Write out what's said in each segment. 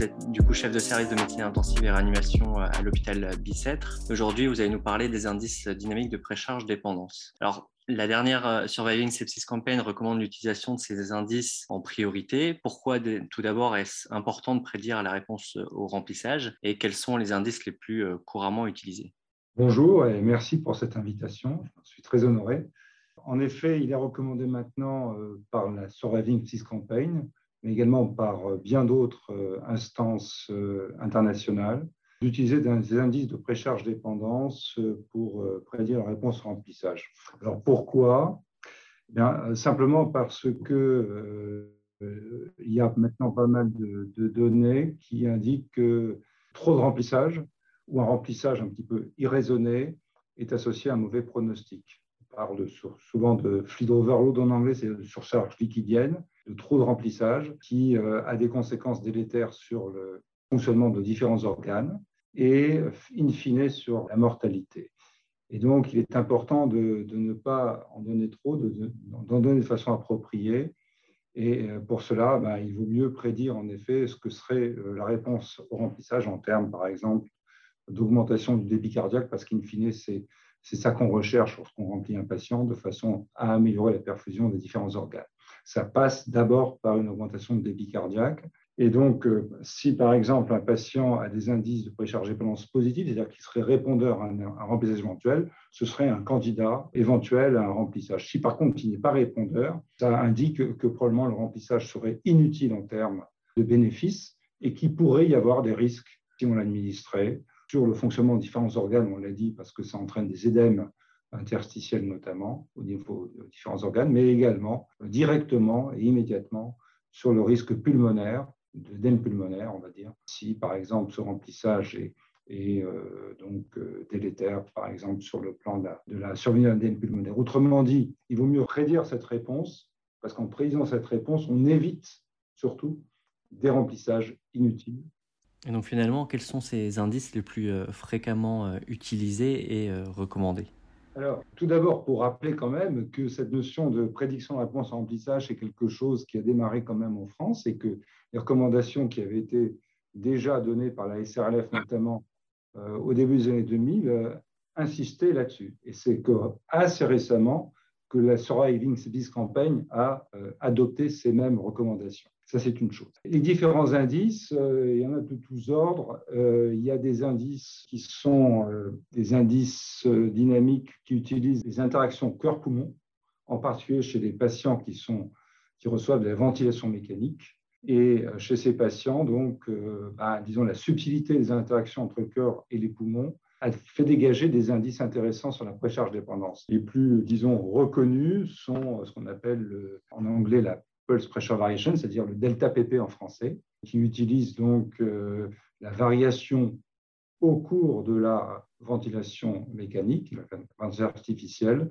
vous êtes du coup chef de service de médecine intensive et réanimation à l'hôpital Bicêtre. Aujourd'hui, vous allez nous parler des indices dynamiques de précharge dépendance. Alors, la dernière euh, Surviving Sepsis Campaign recommande l'utilisation de ces indices en priorité. Pourquoi tout d'abord est-ce important de prédire la réponse au remplissage et quels sont les indices les plus euh, couramment utilisés? Bonjour et merci pour cette invitation. Je suis très honoré. En effet, il est recommandé maintenant euh, par la Surviving Sepsis Campaign, mais également par bien d'autres instances internationales, d'utiliser des indices de précharge dépendance euh, pour euh, prédire la réponse au remplissage. Alors pourquoi? Eh euh, Simplement parce que il y a maintenant pas mal de, données qui indiquent que trop de remplissage ou un remplissage un petit peu irraisonné est associé à un mauvais pronostic. Parle souvent de fluid overload en anglais, c'est surcharge liquidienne, de trop de remplissage qui a des conséquences délétères sur le fonctionnement de différents organes et, in fine, sur la mortalité. Et donc, il est important de, ne pas en donner trop, d'en donner de façon appropriée. Et euh, pour cela, ben, il vaut mieux prédire en effet ce que serait euh, la réponse au remplissage en termes, par exemple, d'augmentation du débit cardiaque, parce qu'in fine, c'est ça qu'on recherche lorsqu'on remplit un patient, de façon à améliorer la perfusion des différents organes. Ça passe d'abord par une augmentation de débit cardiaque, et donc, euh, si par exemple un patient a des indices de précharge dépendance positifs, c'est-à-dire qu'il serait répondeur à un, remplissage éventuel, ce serait un candidat éventuel à un remplissage. Si par contre il n'est pas répondeur, ça indique que probablement le remplissage serait inutile en termes de bénéfices et qu'il pourrait y avoir des risques si on l'administrait sur le fonctionnement de différents organes, on l'a dit, parce que ça entraîne des édèmes interstitiels notamment au niveau de différents organes, mais également directement et immédiatement sur le risque pulmonaire d'œdème pulmonaire, on va dire. Si, par exemple, ce remplissage est, euh, euh, délétère, par exemple, sur le plan de la, de la d'un pulmonaire. Autrement dit, il vaut mieux prédire cette réponse, parce qu'en prédisant cette réponse, on évite surtout des remplissages inutiles. Et donc finalement, quels sont ces indices les plus euh, fréquemment utilisés et recommandés? Alors, tout d'abord, pour rappeler quand même que cette notion de prédiction de réponse en remplissage est quelque chose qui a démarré quand même en France et que les recommandations qui avaient été déjà données par la SRLF, notamment euh, au début des années 2000, euh, insistaient là-dessus. Et c'est que assez récemment que la Surviving Sepsis Campaign a euh, adopté ces mêmes recommandations. Ça, c'est une chose. Les différents indices, il y en a de tous ordres. il y a des indices qui sont des indices dynamiques qui utilisent les interactions cœur-poumon, en particulier chez les patients qui, sont, qui reçoivent de la ventilation mécanique. Et euh, chez ces patients, donc, euh, bah, disons, la subtilité des interactions entre cœur et les poumons a fait dégager des indices intéressants sur la précharge dépendance. Les plus, disons, reconnus sont ce qu'on appelle en anglais la pulse pressure variation, c'est-à-dire le delta PP en français, qui utilise donc euh, la variation au cours de la ventilation mécanique, la ventilation artificielle,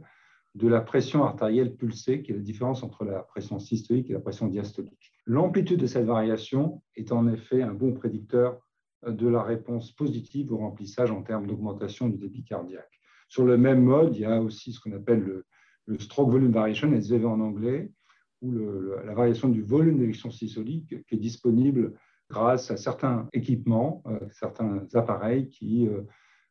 de la pression artérielle pulsée, qui est la différence entre la pression systolique et la pression diastolique. L'amplitude de cette variation est en effet un bon prédicteur de la réponse positive au remplissage en termes d'augmentation du débit cardiaque. Sur le même mode, il y a aussi ce qu'on appelle le, stroke volume variation, SVV en anglais, ou la variation du volume d'éjection systolique qui est disponible grâce à certains équipements, euh, certains appareils qui euh,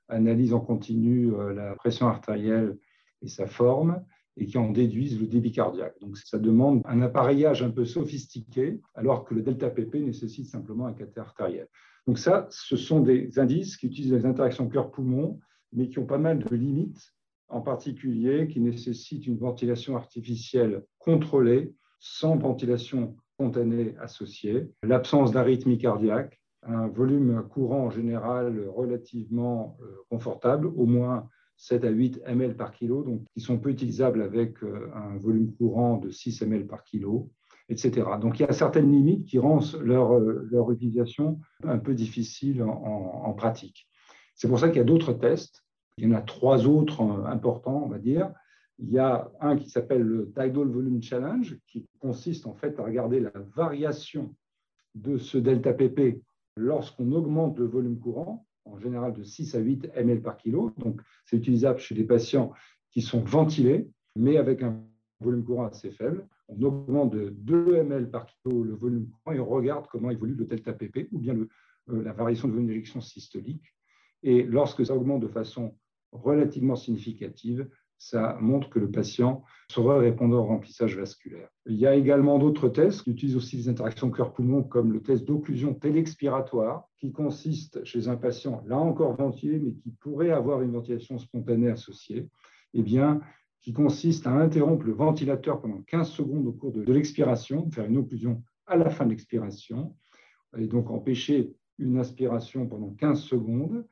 analysent en continu euh, la pression artérielle et sa forme et qui en déduisent le débit cardiaque. Donc ça demande un appareillage un peu sophistiqué, alors que le delta PP nécessite simplement un cathéter artériel. Donc ça, ce sont des indices qui utilisent les interactions cœur-poumon, mais qui ont pas mal de limites, en particulier qui nécessitent une ventilation artificielle contrôlée, sans ventilation spontanée associée, l'absence d'arythmie cardiaque, un volume courant en général relativement euh, confortable, au moins 7 à 8 ml par kilo, donc qui sont peu utilisables avec euh, un volume courant de 6 ml par kilo, etc. Donc il y a certaines limites qui rendent leur, euh, leur utilisation un peu difficile en, pratique. C'est pour ça qu'il y a d'autres tests. Il y en a trois autres euh, importants, on va dire. Il y a un qui s'appelle le Tidal Volume Challenge, qui consiste en fait à regarder la variation de ce delta PP lorsqu'on augmente le volume courant en général de 6 à 8 ml par kilo. Donc, c'est utilisable chez des patients qui sont ventilés, mais avec un volume courant assez faible, on augmente de 2 ml par kilo le volume et on regarde comment évolue le delta PP ou bien euh, la variation de volume d'éjection systolique. Et lorsque ça augmente de façon relativement significative, ça montre que le patient sera répondant au remplissage vasculaire. Il y a également d'autres tests qui utilisent aussi les interactions cœur-poumon, comme le test d'occlusion télexpiratoire, qui consiste chez un patient, là encore ventilé, mais qui pourrait avoir une ventilation spontanée associée, eh bien, qui consiste à interrompre le ventilateur pendant 15 secondes au cours de, l'expiration, faire une occlusion à la fin de l'expiration, et donc empêcher une aspiration pendant 15 secondes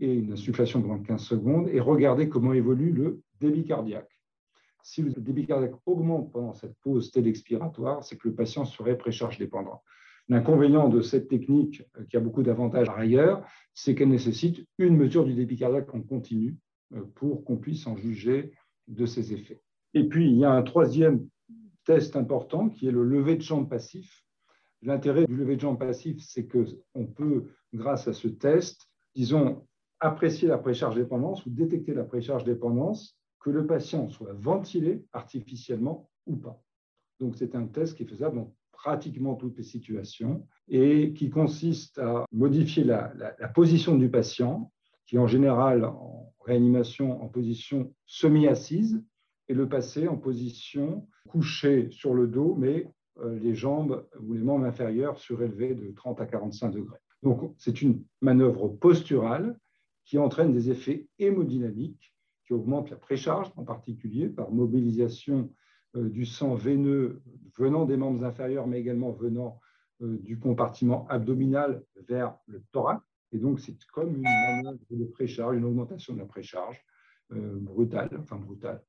et une insufflation pendant 15 secondes, et regarder comment évolue le débit cardiaque. Si le débit cardiaque augmente pendant cette pause télexpiratoire, c'est que le patient serait précharge dépendant. L'inconvénient de cette technique, euh, qui a beaucoup d'avantages par ailleurs, c'est qu'elle nécessite une mesure du débit cardiaque en continu euh, pour qu'on puisse en juger de ses effets. Et puis, il y a un troisième test important qui est le lever de jambe passif. L'intérêt du lever de jambe passif, c'est qu'on peut, grâce à ce test, disons, apprécier la précharge dépendance ou détecter la précharge dépendance que le patient soit ventilé artificiellement ou pas. Donc, c'est un test qui est faisable dans pratiquement toutes les situations et qui consiste à modifier la, position du patient, qui en général réanimation en position semi-assise, et le passer en position couchée sur le dos, mais euh, les jambes ou les membres inférieurs surélevés de 30 à 45 degrés. Donc, c'est une manœuvre posturale qui entraîne des effets hémodynamiques qui augmente la précharge, en particulier par mobilisation euh, du sang veineux venant des membres inférieurs, mais également venant euh, du compartiment abdominal vers le thorax. Et donc, c'est comme une de précharge, une augmentation de la précharge euh, brutale, enfin brutale,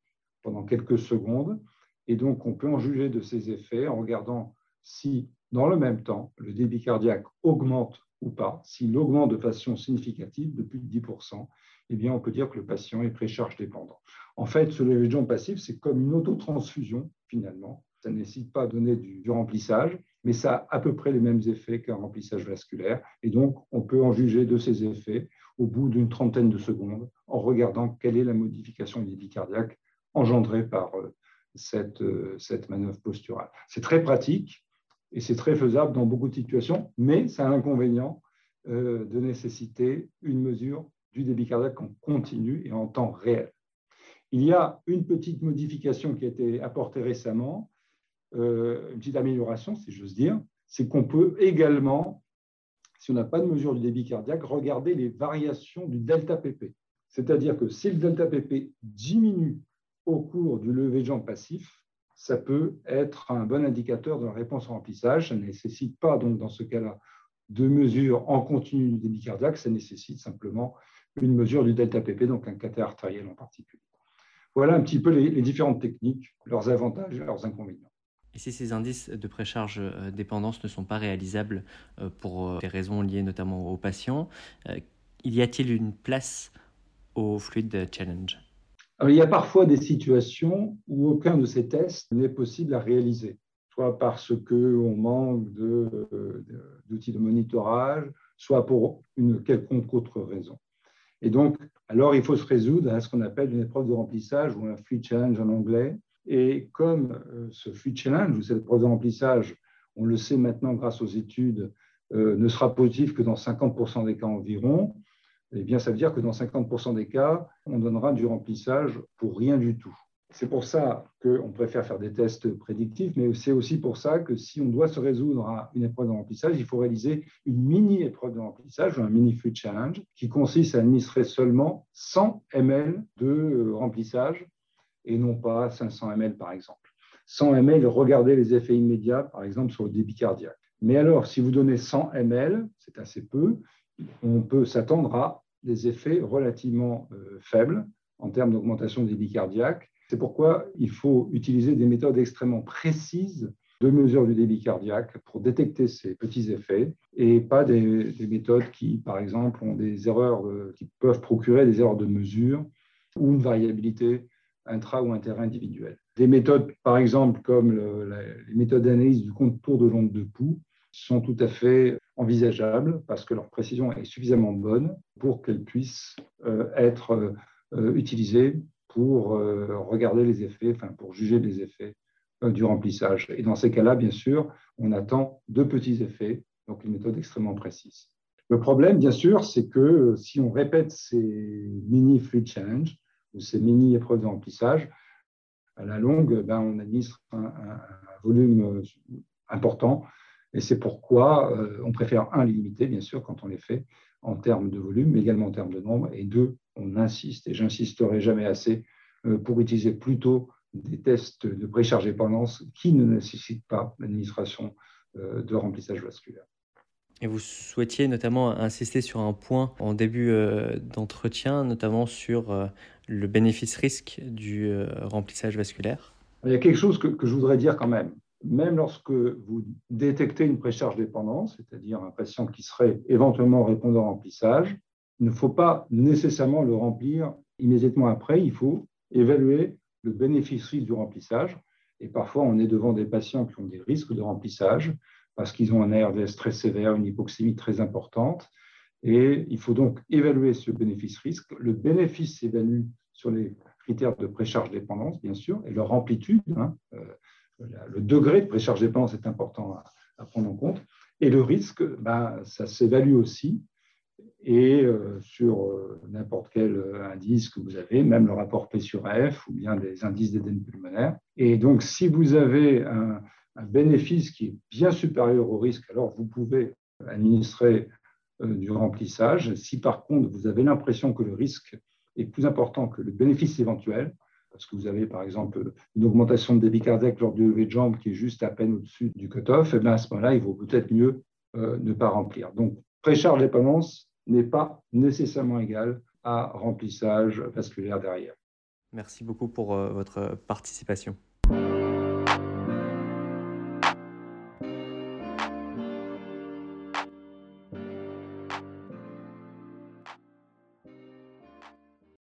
pendant quelques secondes. Et donc, on peut en juger de ces effets en regardant si, dans le même temps, le débit cardiaque augmente ou pas. S'il augmente de façon significative, de plus de 10%, eh bien, on peut dire que le patient est précharge dépendant. En fait, ce jambe passif, c'est comme une autotransfusion, finalement. Ça nécessite pas de donner du, du, remplissage, mais ça a à peu près les mêmes effets qu'un remplissage vasculaire. Et donc, on peut en juger de ces effets au bout d'une trentaine de secondes en regardant quelle est la modification du débit cardiaque engendrée par euh, cette, euh, cette manœuvre posturale. C'est très pratique et c'est très faisable dans beaucoup de situations, mais ça a l'inconvénient euh, de nécessiter une mesure du débit cardiaque en continu et en temps réel. Il y a une petite modification qui a été apportée récemment, euh, une petite amélioration, si j'ose dire, c'est qu'on peut également, si on n'a pas de mesure du débit cardiaque, regarder les variations du delta PP. C'est-à-dire que si le delta PP diminue au cours du lever de jambe passif, ça peut être un bon indicateur de la réponse au remplissage. Ça ne nécessite pas, donc, dans ce cas-là, de mesure en continu du débit cardiaque, ça nécessite simplement une mesure du delta PP, donc un cathé artériel en particulier. Voilà un petit peu les, différentes techniques, leurs avantages et leurs inconvénients. Et si ces indices de précharge euh, dépendance ne sont pas réalisables euh, pour euh, des raisons liées notamment aux patients, y a-t-il une place au fluid challenge? Il y a parfois des situations où aucun de ces tests n'est possible à réaliser, soit parce qu'on manque d'outils de, de monitorage, soit pour une quelconque autre raison. Et donc, alors, il faut se résoudre à ce qu'on appelle une épreuve de remplissage ou un free challenge en anglais. Et comme euh, ce free challenge ou cette épreuve de remplissage, on le sait maintenant grâce aux études, euh, ne sera positif que dans 50% des cas environ, eh bien, ça veut dire que dans 50% des cas, on donnera du remplissage pour rien du tout. C'est pour ça qu'on préfère faire des tests prédictifs, mais c'est aussi pour ça que si on doit se résoudre à une épreuve de remplissage, il faut réaliser une mini-épreuve de remplissage, ou un mini-food challenge, qui consiste à administrer seulement 100 ml de remplissage et non pas 500 ml par exemple. 100 ml, regardez les effets immédiats, par exemple sur le débit cardiaque. Mais alors, si vous donnez 100 ml, c'est assez peu, on peut s'attendre à des effets relativement euh, faibles en termes d'augmentation du débit cardiaque c'est pourquoi il faut utiliser des méthodes extrêmement précises de mesure du débit cardiaque pour détecter ces petits effets et pas des, méthodes qui, par exemple, ont des erreurs, qui peuvent procurer des erreurs de mesure ou une variabilité intra ou inter-individuelle. Des méthodes, par exemple, comme les méthodes d'analyse du contour de l'onde de pouls, sont tout à fait envisageables parce que leur précision est suffisamment bonne pour qu'elles puissent euh, être euh, utilisées pour euh, regarder les effets, enfin pour juger les effets du remplissage. Et dans ces cas-là, bien sûr, on attend deux petits effets, donc une méthode extrêmement précise. Le problème, bien sûr, c'est que si on répète ces mini fluid challenge ces mini épreuves de remplissage, à la longue, ben, on administre un, volume important. Et c'est pourquoi euh, on préfère, un, les limiter, bien sûr, quand on les fait en termes de volume, mais également en termes de nombre. Et deux, on insiste, et j'insisterai jamais assez, euh, pour utiliser plutôt des tests de précharge dépendance qui ne nécessitent pas l'administration euh, de remplissage vasculaire. Et vous souhaitiez notamment insister sur un point en début euh, d'entretien, notamment sur euh, le bénéfice-risque du remplissage vasculaire. Il y a quelque chose que, que, je voudrais dire quand même. Même lorsque vous détectez une précharge dépendance, c'est-à-dire un patient qui serait éventuellement répondant au remplissage, il ne faut pas nécessairement le remplir immédiatement après. Il faut évaluer le bénéfice du remplissage. Et parfois, on est devant des patients qui ont des risques de remplissage parce qu'ils ont un ARDS très sévère, une hypoxémie très importante. Et il faut donc évaluer ce bénéfice-risque. Le bénéfice s'évalue sur les critères de précharge dépendance, bien sûr, et leur amplitude. Hein. Euh, le degré de précharge dépendance est important à, prendre en compte. Et le risque, ben, ça s'évalue aussi et euh, sur euh, n'importe quel indice que vous avez, même le rapport P sur F ou bien des indices d'édème pulmonaire. Et donc, si vous avez un, bénéfice qui est bien supérieur au risque, alors vous pouvez administrer du remplissage. Si par contre, vous avez l'impression que le risque est plus important que le bénéfice éventuel, parce que vous avez par exemple une augmentation de débit cardiaque lors du lever de jambe qui est juste à peine au-dessus du cutoff, et eh bien à ce moment-là, il vaut peut-être mieux ne pas remplir. Donc, précharge dépendance, n'est pas nécessairement égal à remplissage vasculaire derrière. Merci beaucoup pour euh, votre participation.